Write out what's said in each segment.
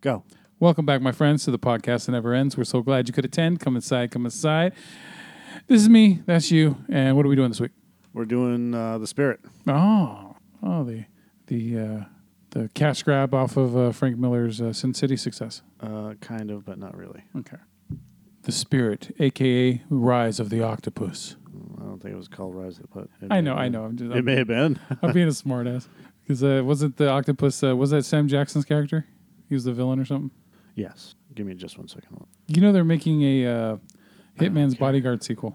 Go. Welcome back, my friends, to the podcast that never ends. We're so glad you could attend. Come inside, come inside. This is me. That's you. And what are we doing this week? We're doing uh, the spirit. Oh, oh, the the uh, the cash grab off of uh, Frank Miller's uh, Sin City success. Uh, kind of, but not really. Okay. The Spirit, aka Rise of the Octopus. I don't think it was called Rise, but it I may know, have I been. know. I'm just It may have been. I'm being a smartass because uh, wasn't the octopus uh, was that Sam Jackson's character? He was the villain or something. yes. Give me just one second. You know they're making a uh, Hitman's Okay. Bodyguard sequel.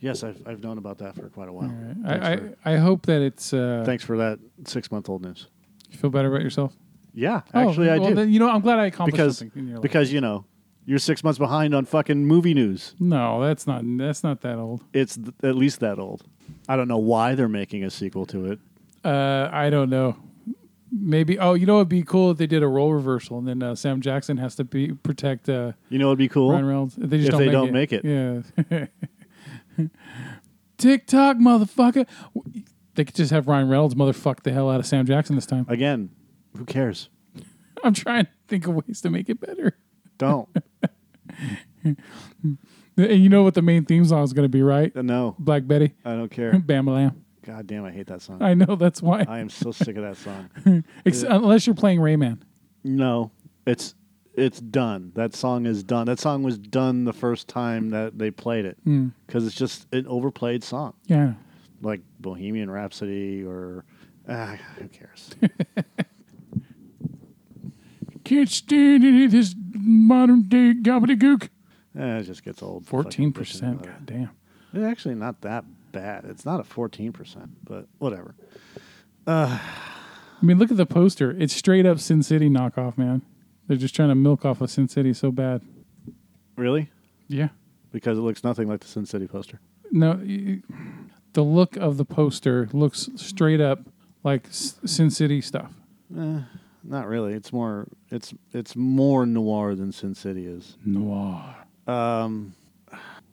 Yes, I've, I've known about that for quite a while. Right. I, for, I I hope that it's. Uh, thanks for that six month old news. You feel better about yourself? Yeah, Oh, actually, I well, do. Then, you know, I'm glad I accomplished because something in your life. because you know you're six months behind on fucking movie news. no, that's not that's not that old. It's th- at least that old. I don't know why they're making a sequel to it. Uh, I don't know. Maybe. Oh, you know, it'd be cool if they did a role reversal, and then uh, Sam Jackson has to be protect uh, You know, it'd be cool. Ryan Reynolds. They just If don't they make don't it. make it. Yeah. TikTok, motherfucker. They could just have Ryan Reynolds motherfuck the hell out of Sam Jackson this time. Again, who cares? I'm trying to think of ways to make it better. Don't. And you know what the main theme song is going to be, right? no, Black Betty, I don't care. Bamalam. God damn, I hate that song. I know that's why. I am so sick of that song. Ex- unless you're playing Rayman. No, it's it's done. That song is done. That song was done the first time that they played it Hmm. because it's just an overplayed song, Yeah. like Bohemian Rhapsody or ah, who cares? Can't stand any of This modern day gobbledygook. eh, it just gets old. Fourteen percent. God damn. It's actually not that bad. It's not a fourteen percent, but whatever. I mean, look at the poster. It's straight up Sin City knockoff, man. They're just trying to milk off of Sin City so bad. Really? Yeah. Because it looks nothing like the Sin City poster. No, the look of the poster looks straight up like S- Sin City stuff. Eh, not really. It's more. It's it's more noir than Sin City is. Noir. Um,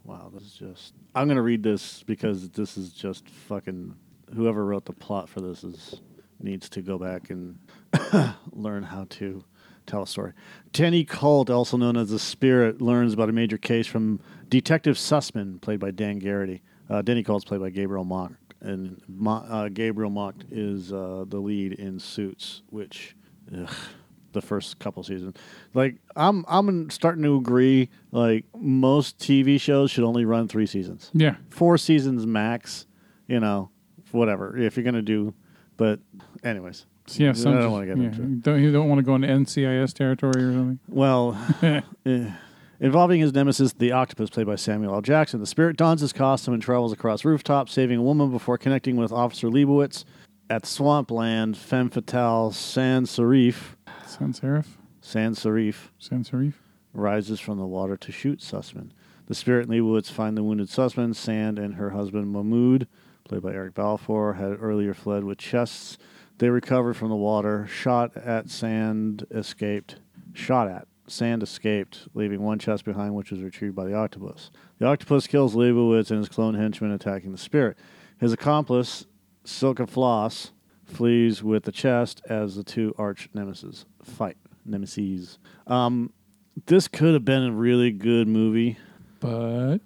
wow, this is just. I'm gonna read this because this is just fucking. Whoever wrote the plot for this is needs to go back and learn how to tell a story. Denny Colt, also known as the Spirit, learns about a major case from Detective Sussman, played by Dan Gerrity. Uh, Denny Colt's played by Gabriel Macht, and uh, Gabriel Macht is uh, the lead in Suits, which. Ugh, the first couple seasons. Like I'm I'm starting to agree like most TV shows should only run 3 seasons. Yeah. 4 seasons max, you know, whatever. If you're going to do but anyways. Yeah. Some I don't want to get yeah, into it. Don't you don't want to go into NCIS territory or something? Well, eh, involving his nemesis, the octopus, played by Samuel L. Jackson, the spirit dons his costume and travels across rooftops, saving a woman before connecting with Officer Leibowitz at Swampland, Femme Fatale, Sans Serif. Sans serif. Sans Serif Sans serif. rises from the water to shoot Sussman. The spirit and Leibowitz find the wounded Sussman. Sand and her husband Mahmoud, played by Eric Balfour, had earlier fled with chests. They recovered from the water. Shot at Sand escaped. Shot at Sand escaped, leaving one chest behind, which was retrieved by the octopus. The octopus kills Leibowitz and his clone henchman, attacking the spirit. His accomplice, Silken Floss, flees with the chest as the two arch nemesis fight. Nemesis. Um, this could have been a really good movie. But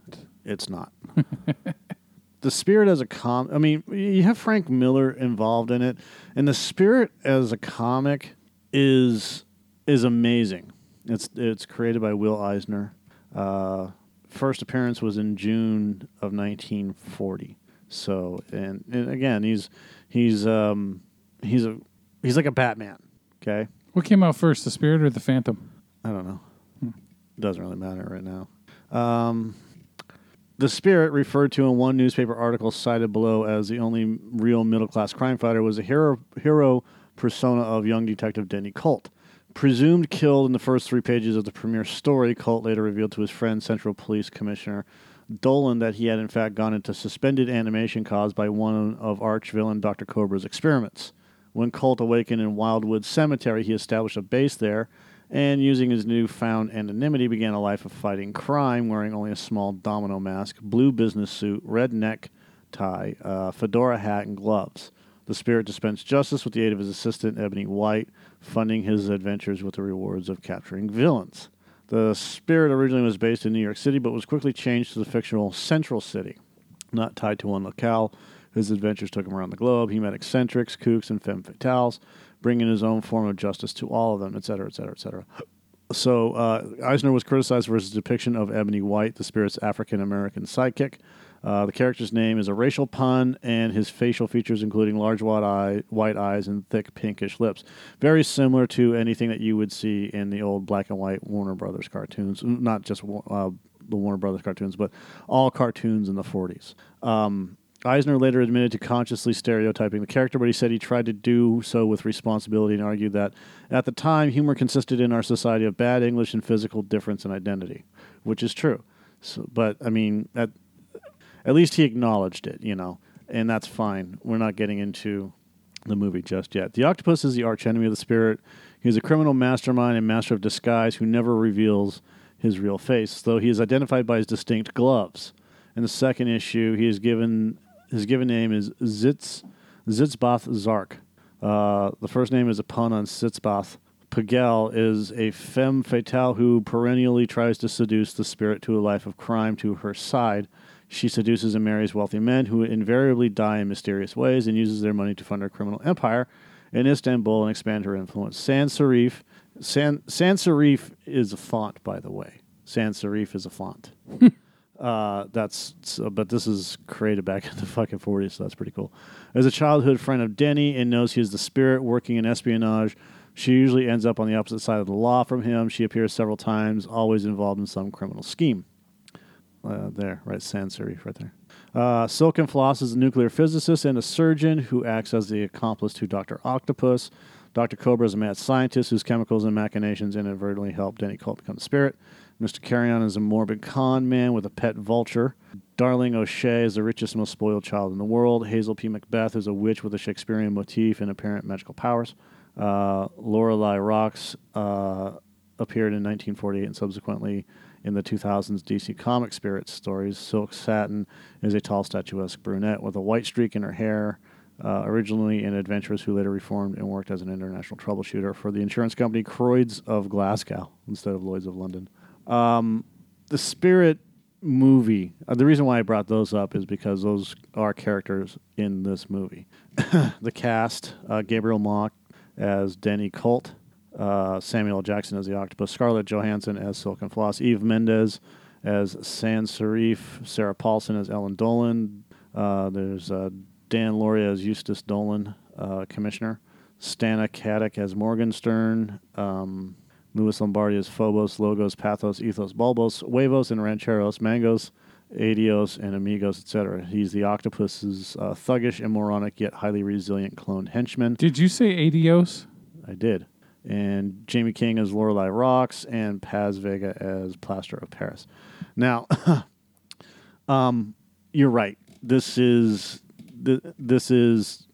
It's not. the Spirit as a com I mean, you have Frank Miller involved in it, and the Spirit as a comic is is amazing. It's it's created by Will Eisner. Uh, first appearance was in June of 1940. So, and, and again, he's he's um he's a he's like a Batman. Okay, what came out first, the Spirit or the Phantom? I don't know. It doesn't really matter right now. Um, the spirit, referred to in one newspaper article cited below as the only real middle class crime fighter, was a hero hero persona of young detective Denny Colt. Presumed killed in the first three pages of the premiere story, Colt later revealed to his friend, Central Police Commissioner Dolan, that he had in fact gone into suspended animation caused by one of arch villain Dr. Cobra's experiments. When Colt awakened in Wildwood Cemetery, he established a base there and, using his newfound anonymity, began a life of fighting crime, wearing only a small domino mask, blue business suit, red neck tie, uh, fedora hat, and gloves. The spirit dispensed justice with the aid of his assistant, Ebony White, funding his adventures with the rewards of capturing villains. The spirit originally was based in New York City, but was quickly changed to the fictional Central City. Not tied to one locale, his adventures took him around the globe. He met eccentrics, kooks, and femme fatales, bringing his own form of justice to all of them, etc., etc., etc. So uh, Eisner was criticized for his depiction of Ebony White, the spirit's African American sidekick. Uh, the character's name is a racial pun, and his facial features, including large white, eye, white eyes and thick pinkish lips, very similar to anything that you would see in the old black and white Warner Brothers cartoons. Not just uh, the Warner Brothers cartoons, but all cartoons in the 40s. Um, Eisner later admitted to consciously stereotyping the character, but he said he tried to do so with responsibility and argued that at the time, humor consisted in our society of bad English and physical difference in identity, which is true. So, but I mean, at at least he acknowledged it, you know, and that's fine. We're not getting into the movie just yet. The octopus is the archenemy of the spirit. He's a criminal mastermind and master of disguise who never reveals his real face, though he is identified by his distinct gloves. In the second issue, he is given his given name is Zitz Zitzbath Zark. Uh, the first name is a pun on Sitzbath. P'Gell is a femme fatale who perennially tries to seduce the spirit to a life of crime to her side she seduces and marries wealthy men who invariably die in mysterious ways and uses their money to fund her criminal empire in Istanbul and expand her influence. Sans serif, San, sans serif is a font, by the way. Sans serif is a font. uh, that's so, but this is created back in the fucking 40s, so that's pretty cool. As a childhood friend of Denny and knows he is the spirit working in espionage, she usually ends up on the opposite side of the law from him. She appears several times, always involved in some criminal scheme. Uh, there, right, sans serif right there. Uh, Silken Floss is a nuclear physicist and a surgeon who acts as the accomplice to Dr. Octopus. Dr. Cobra is a mad scientist whose chemicals and machinations inadvertently help Denny Colt become a spirit. Mr. Carrion is a morbid con man with a pet vulture. Darling O'Shea is the richest, most spoiled child in the world. Hazel P. Macbeth is a witch with a Shakespearean motif and apparent magical powers. Uh, Lorelei Rocks uh, appeared in 1948 and subsequently in the 2000s DC Comic spirit stories. Silk Satin is a tall, statuesque brunette with a white streak in her hair. Uh, originally an adventuress who later reformed and worked as an international troubleshooter for the insurance company Croyd's of Glasgow instead of Lloyd's of London. Um, the Spirit movie, uh, the reason why I brought those up is because those are characters in this movie. the cast uh, Gabriel Macht as Denny Colt, uh, Samuel Jackson as the octopus, Scarlett Johansson as Silken Floss, Eva Mendes as Sans Serif, Sarah Paulson as Ellen Dolan. Uh, there's uh, Dan Lauria as Eustace Dolan, uh, Commissioner. Stana Katic as Morgenstern. Um, Louis Lombardi as Phobos, Logos, Pathos, Ethos, Bulbos, Huevos, and Rancheros, Mangos, Adios, and Amigos, etc. He's the octopus's uh, thuggish and moronic yet highly resilient cloned henchman. Did you say adios? I did and Jaime King as Lorelei Rocks, and Paz Vega as Plaster of Paris. Now, um, you're right. This is th- this is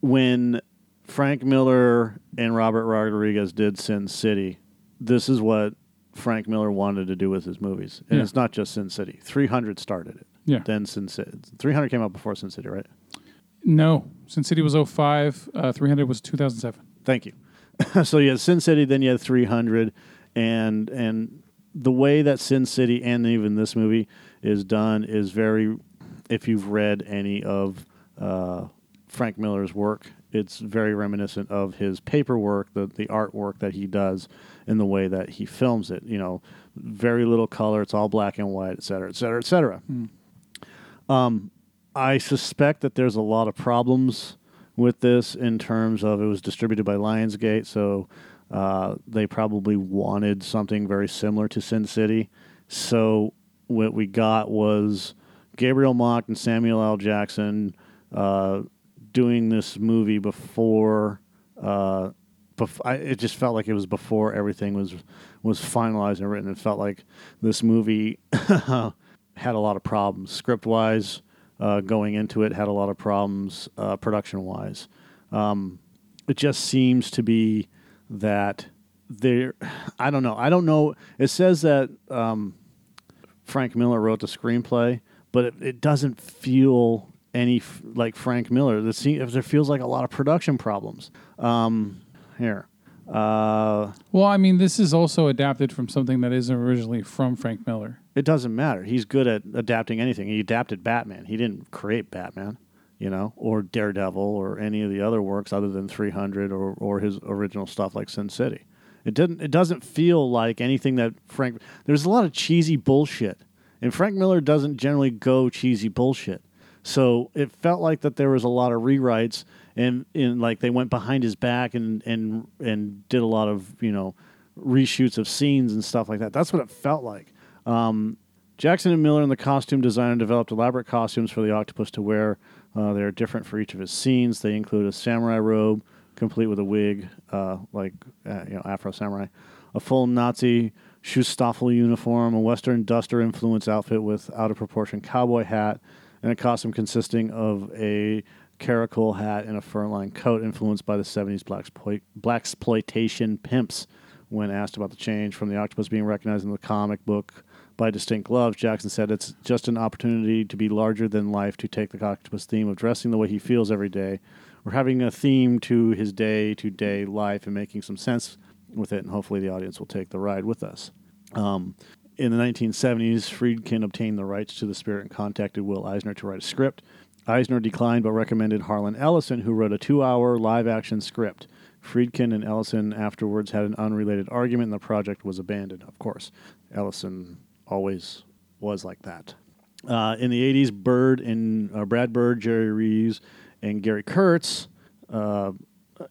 when Frank Miller and Robert Rodriguez did Sin City. This is what Frank Miller wanted to do with his movies, and Yeah. it's not just Sin City. 300 started it. Yeah. Then Sin City. 300 came out before Sin City, right? No. Sin City was 05. Uh, 300 was 2007. Thank you. so you had Sin City, then you had 300, and and the way that Sin City and even this movie is done is very. If you've read any of uh, Frank Miller's work, it's very reminiscent of his paperwork, the the artwork that he does, in the way that he films it. You know, very little color. It's all black and white, et cetera, et cetera, et cetera. Um, I suspect that there's a lot of problems with this in terms of it was distributed by Lionsgate, so uh, they probably wanted something very similar to Sin City. So what we got was Gabriel Macht and Samuel L. Jackson uh, doing this movie before. Uh, I, it just felt like it was before everything was was finalized and written. It felt like this movie had a lot of problems script wise uh, going into it had a lot of problems uh, production wise. Um, it just seems to be that there. I don't know. I don't know. It says that um, Frank Miller wrote the screenplay, but it, it doesn't feel any f- like Frank Miller. The scene, there feels like a lot of production problems. Um, here, uh, Well, I mean, this is also adapted from something that isn't originally from Frank Miller. It doesn't matter. He's good at adapting anything. He adapted Batman. He didn't create Batman, you know, or Daredevil or any of the other works other than 300 or, or his original stuff like Sin City. It didn't. It doesn't feel like anything that Frank. There's a lot of cheesy bullshit, and Frank Miller doesn't generally go cheesy bullshit. So it felt like that there was a lot of rewrites, and in like they went behind his back and and and did a lot of you know reshoots of scenes and stuff like that. That's what it felt like. Um, Jackson and Miller and the costume designer developed elaborate costumes for the octopus to wear. Uh, they are different for each of his scenes. They include a samurai robe, complete with a wig, uh, like uh, you know Afro samurai, a full Nazi Schutzstaffel uniform, a Western duster influence outfit with out of proportion cowboy hat, and a costume consisting of a karakul hat and a fur-lined coat influenced by the 70s black exploitation pimps. When asked about the change from the octopus being recognized in the comic book by distinct gloves, Jackson said it's just an opportunity to be larger than life, to take the octopus theme of dressing the way he feels every day, or having a theme to his day to day life and making some sense with it, and hopefully the audience will take the ride with us. Um, in the 1970s, Friedkin obtained the rights to the spirit and contacted Will Eisner to write a script. Eisner declined but recommended Harlan Ellison, who wrote a two hour live action script. Friedkin and Ellison afterwards had an unrelated argument, and the project was abandoned, of course. Ellison always was like that. Uh, in the 80s, Bird and uh, Brad Bird, Jerry Rees, and Gary Kurtz. Uh,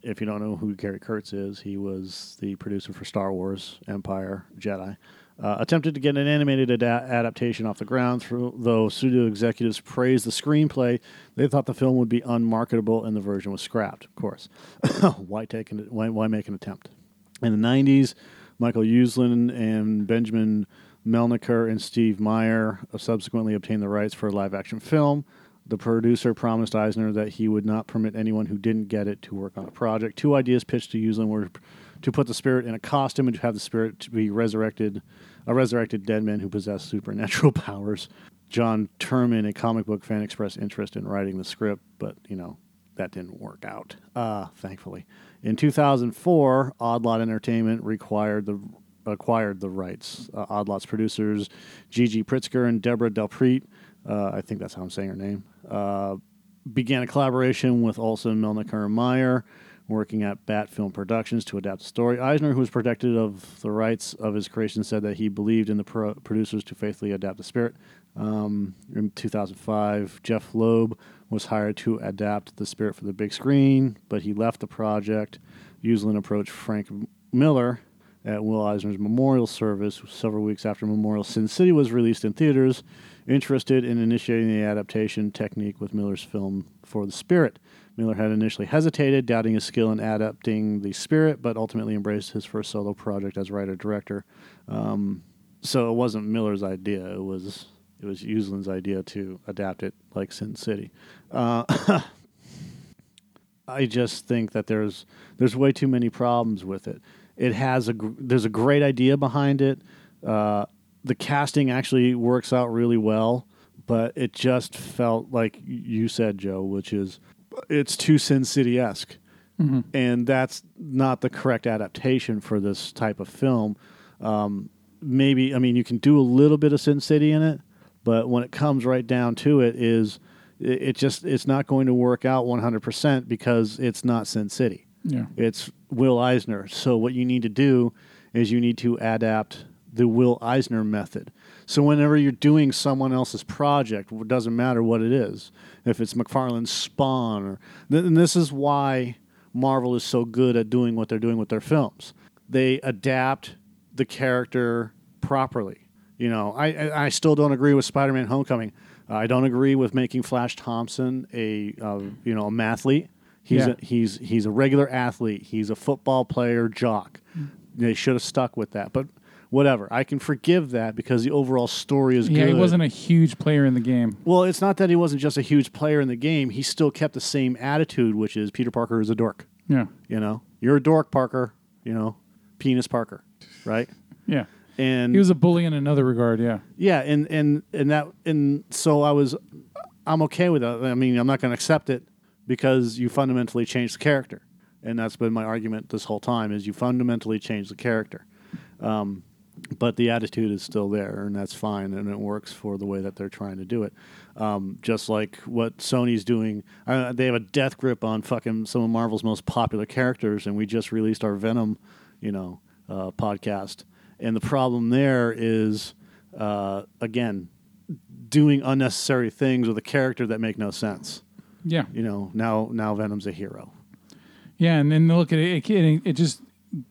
if you don't know who Gary Kurtz is, he was the producer for Star Wars, Empire, Jedi. Uh, attempted to get an animated ada- adaptation off the ground, through, though studio executives praised the screenplay. They thought the film would be unmarketable, and the version was scrapped. Of course, why take an, why, why make an attempt? In the '90s, Michael Uslan and Benjamin Melniker and Steve Meyer subsequently obtained the rights for a live-action film. The producer promised Eisner that he would not permit anyone who didn't get it to work on the project. Two ideas pitched to Uslan were to put the spirit in a costume and to have the spirit to be resurrected, a resurrected dead man who possessed supernatural powers. John Turman, a comic book fan, expressed interest in writing the script, but you know that didn't work out. Uh, thankfully, in 2004, Odd Lot Entertainment required the acquired the rights. Uh, Odd Lot's producers, Gigi Pritzker and Deborah Delpreet, uh, I think that's how I'm saying her name, uh, began a collaboration with Uslan, Melniker, Meyer, working at Bat Film Productions to adapt the story. Eisner, who was protected of the rights of his creation, said that he believed in the pro- producers to faithfully adapt the spirit. Um, in 2005, Jeph Loeb was hired to adapt the spirit for the big screen, but he left the project. Uslan approached Frank Miller at Will Eisner's memorial service several weeks after Memorial Sin City was released in theaters, interested in initiating the adaptation technique with Miller's film For the Spirit. Miller had initially hesitated, doubting his skill in adapting the spirit, but ultimately embraced his first solo project as writer director. Um, so it wasn't Miller's idea; it was it was Uslan's idea to adapt it like Sin City. Uh, I just think that there's there's way too many problems with it. It has a gr- there's a great idea behind it. Uh, the casting actually works out really well, but it just felt like you said, Joe, which is it's too Sin City esque, and that's not the correct adaptation for this type of film. Um, maybe I mean you can do a little bit of Sin City in it, but when it comes right down to it, is it, it just it's not going to work out 100% because it's not Sin City. Yeah. It's Will Eisner. So what you need to do is you need to adapt the Will Eisner method. So whenever you're doing someone else's project, it doesn't matter what it is, if it's McFarlane's Spawn, or and this is why Marvel is so good at doing what they're doing with their films. They adapt the character properly. You know, I I still don't agree with Spider-Man: Homecoming. I don't agree with making Flash Thompson a uh, you know a mathlete. He's Yeah. a, he's he's a regular athlete. He's a football player jock. Mm. They should have stuck with that, but whatever. I can forgive that because the overall story is Yeah, good. he wasn't a huge player in the game. Well, it's not that he wasn't just a huge player in the game. He still kept the same attitude, which is Peter Parker is a dork. Yeah. You know, you're a dork, Parker. You know, penis Parker, right? Yeah. And He was a bully in another regard, yeah. yeah, and and and that and so I was I'm okay with that. I mean, I'm not going to accept it because you fundamentally change the character, and that's been my argument this whole time: is you fundamentally change the character. Um, but the attitude is still there, and that's fine, and it works for the way that they're trying to do it. Um, just like what Sony's doing, uh, they have a death grip on fucking some of Marvel's most popular characters, and we just released our Venom, you know, uh, podcast. And the problem there is, uh, again, doing unnecessary things with a character that make no sense. Yeah. You know, now now Venom's a hero. Yeah, and then look at it. It, it, just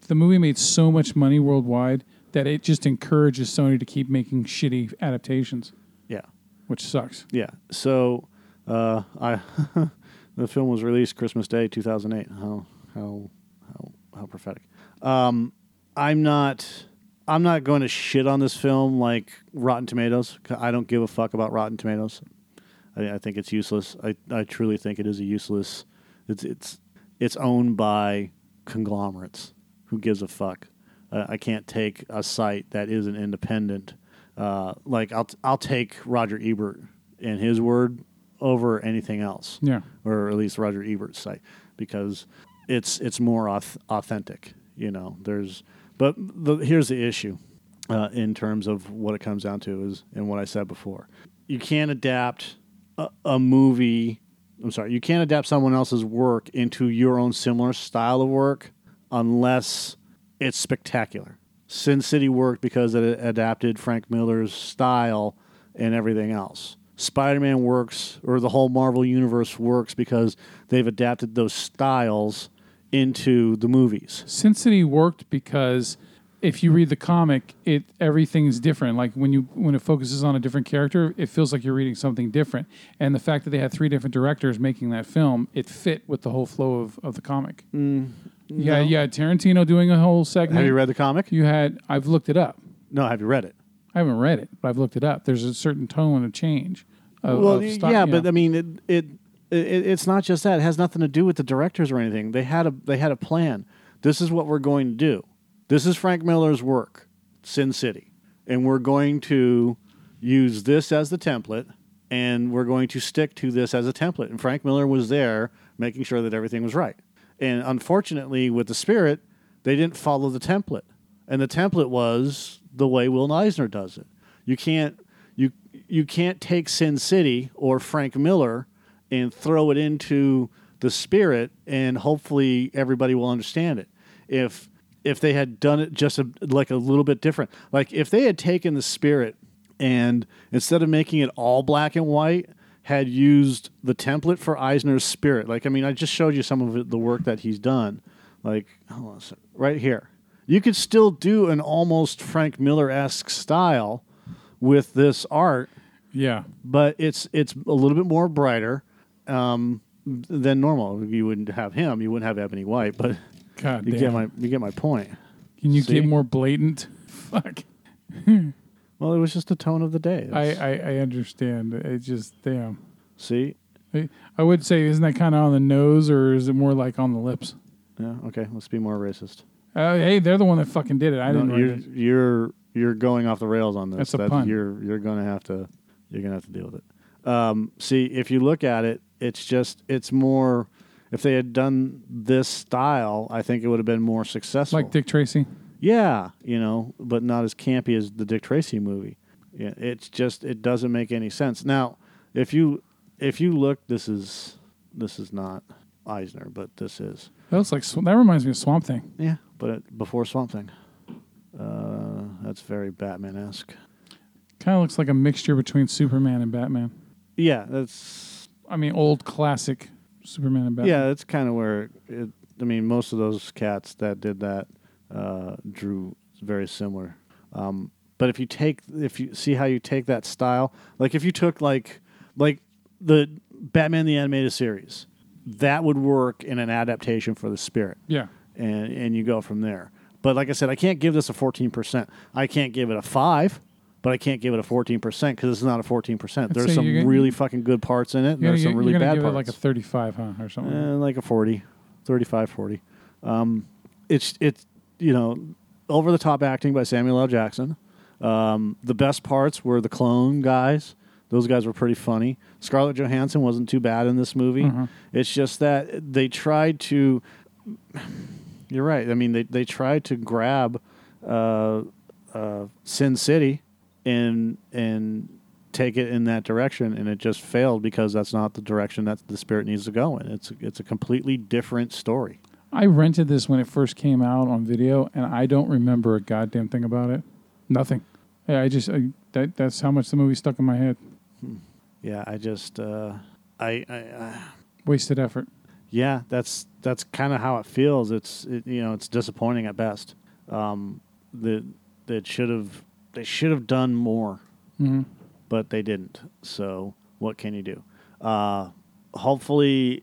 the movie made so much money worldwide that it just encourages Sony to keep making shitty adaptations, Yeah. which sucks. Yeah. So uh, I the film was released Christmas Day, two thousand eight. How how how how prophetic. Um, I'm not. I'm not going to shit on this film like Rotten Tomatoes. I don't give a fuck about Rotten Tomatoes. I, I think it's useless. I, I truly think it is a useless. It's it's it's owned by conglomerates. Who gives a fuck? Uh, I can't take a site that isn't independent. Uh, like I'll I'll take Roger Ebert and his word over anything else Yeah. or at least Roger Ebert's site, because it's it's more auth- authentic. You know, there's but the, here's the issue uh, in terms of what it comes down to is and what I said before. You can't adapt a, movie. I'm sorry, you can't adapt someone else's work into your own similar style of work unless it's spectacular. Sin City worked because it adapted Frank Miller's style and everything else. Spider Man works, or the whole Marvel Universe works because they've adapted those styles into the movies. Sin City worked because if you read the comic, it everything's different. Like when you when it focuses on a different character, it feels like you're reading something different. And the fact that they had three different directors making that film, it fit with the whole flow of, of the comic. Mm, yeah, no. you had Tarantino doing a whole segment. Have you read the comic? You had I've looked it up. No, have you read it? I haven't read it, but I've looked it up. There's a certain tone of change. Of, well, of y- yeah, but I mean, it, it it it's not just that. It has nothing to do with the directors or anything. They had a they had a plan. This is what we're going to do. This is Frank Miller's work, Sin City, and we're going to use this as the template, and we're going to stick to this as a template. And Frank Miller was there making sure that everything was right. And unfortunately, with the Spirit, they didn't follow the template, and the template was the way Will Eisner does it. You can't you you can't take Sin City or Frank Miller and throw it into the spirit and hopefully everybody will understand it. If if they had done it just a, like a little bit different, like if they had taken the spirit and instead of making it all black and white, had used the template for Eisner's spirit. Like I mean, I just showed you some of it, the work that he's done. Like hold on a right here, you could still do an almost Frank Miller esque style with this art yeah, but it's it's a little bit more brighter um, than normal. You wouldn't have him. You wouldn't have Ebony White, but God you damn. get my you get my point. Can you See? get more blatant? Fuck. Well, it was just the tone of the day. I, That's- I, I understand. It just damn. see. I, I would say, isn't that kind of on the nose, or is it more like on the lips? Yeah. Okay. Let's be more racist. Uh, hey, they're the one that fucking did it. I No, didn't. you're write it. you're you're going off the rails on this. That's a pun. You're you're gonna have to you're gonna have to deal with it. Um, see, if you look at it, it's just it's more. If they had done this style, I think it would have been more successful. Like Dick Tracy. Yeah, you know, but not as campy as the Dick Tracy movie. Yeah, it's just it doesn't make any sense. Now, if you if you look, this is this is not Eisner, but this is That looks like that reminds me of Swamp Thing. yeah, but it, before Swamp Thing. Uh, that's very Batman esque. Kind of looks like a mixture between Superman and Batman. Yeah, that's I mean, old classic Superman and Batman. yeah, that's kind of where it. I mean, most of those cats that did that uh, drew very similar. Um, but if you take, if you see how you take that style, like if you took like like the Batman the animated series, that would work in an adaptation for the Spirit, Yeah. and and you go from there. But like I said, I can't give this a fourteen percent. I can't give it a five. But I can't give it a fourteen percent because it's not a fourteen percent. There's some gonna- really fucking good parts in it. And there's some really bad give parts. it like a 35, huh, or something. Uh, like a 40, 35, 40. Um, it's it's you know over the top acting by Samuel L. Jackson. Um, the best parts were the clone guys, Those guys were pretty funny. Scarlett Johansson wasn't too bad in this movie. Mhm. It's just that they tried to. You're right. I mean, they they tried to grab uh, uh, Sin City and and take it in that direction, and it just failed because that's not the direction that the spirit needs to go in. It's it's a completely different story. I rented this when it first came out on video, and I don't remember a goddamn thing about it. Nothing. I just I, that that's how much the movie stuck in my head. Yeah, I just uh, I, I, I Wasted effort. yeah, that's that's kind of how it feels. It's it, you know it's disappointing at best. Um, that that should have they should have done more, hmm but they didn't. So what can you do? Uh, hopefully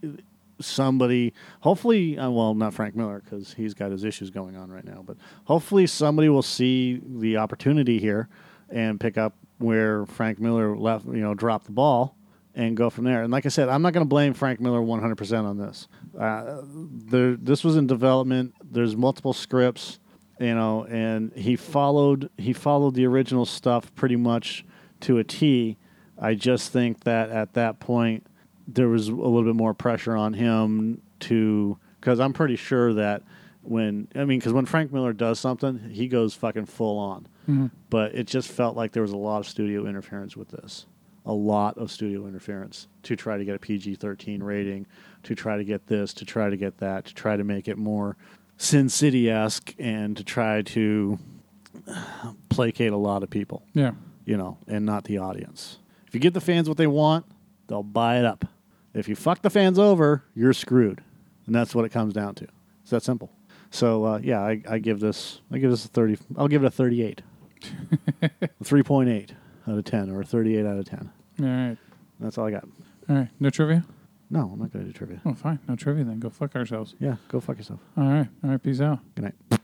somebody, hopefully, uh, well, not Frank Miller because he's got his issues going on right now, but hopefully somebody will see the opportunity here and pick up where Frank Miller left, you know, dropped the ball and go from there. And like I said, I'm not going to blame Frank Miller 100% on this. Uh, there, this was in development. There's multiple scripts, you know, and he followed he followed the original stuff pretty much to a T. I just think that at that point there was a little bit more pressure on him to because I'm pretty sure that when I mean because when Frank Miller does something, he goes fucking full on. hmm But it just felt like there was a lot of studio interference with this. A lot of studio interference to try to get a PG 13 rating, to try to get this, to try to get that, to try to make it more Sin City esque, and to try to placate a lot of people, Yeah. you know, and not the audience. If you give the fans what they want, they'll buy it up. If you fuck the fans over, you're screwed. And that's what it comes down to. It's that simple. So uh, yeah, I, I give this I give this a thirty. I'll give it a thirty-eight. Three point eight out of ten, or a thirty-eight out of ten. All right. That's all I got. All right. No trivia. No, I'm not going to do trivia. Oh, fine. No trivia then. Go fuck ourselves. Yeah, go fuck yourself. All right. All right. Peace out. Good night.